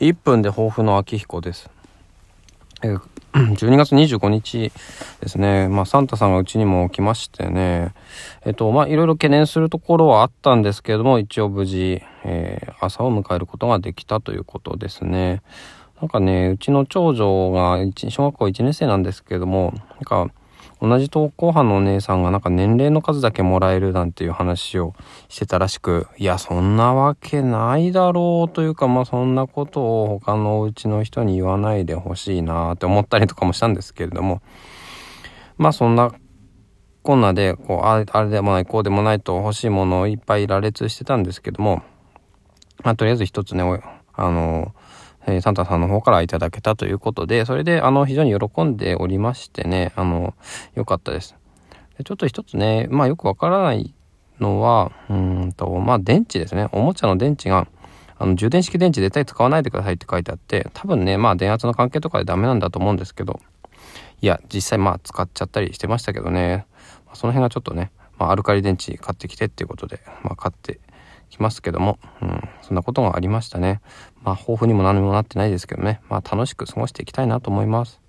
1分で抱負の秋彦です。えー12月25日ですね、まあ、サンタさんがうちにも来ましてね、えっと、まあ、いろいろ懸念するところはあったんですけれども、一応無事、えー、朝を迎えることができたということですね。なんかね、うちの長女が小学校1年生なんですけれども、なんか、同じ登校班のお姉さんがなんか年齢の数だけもらえるなんていう話をしてたらしく、いや、そんなわけないだろうというか、まあそんなことを他のお家の人に言わないでほしいなって思ったりとかもしたんですけれども、まあそんなこんなで、こう、あれでもない、こうでもないと欲しいものをいっぱい羅列してたんですけども、まあとりあえず一つね、あの、えー、サンタさんの方からいただけたということで、それで、あの、非常に喜んでおりましてね、あの、良かったです。でちょっと一つね、まあよくわからないのは、うんと、まあ電池ですね。おもちゃの電池が、あの、充電式電池絶対使わないでくださいって書いてあって、多分ね、まあ電圧の関係とかでダメなんだと思うんですけど、いや、実際まあ使っちゃったりしてましたけどね、その辺がちょっとね、まあ、アルカリ電池買ってきてっていうことで、まあ、買ってきますけども、うん、そんなことがありましたね。まあ、抱負にも何にもなってないですけどね、まあ、楽しく過ごしていきたいなと思います。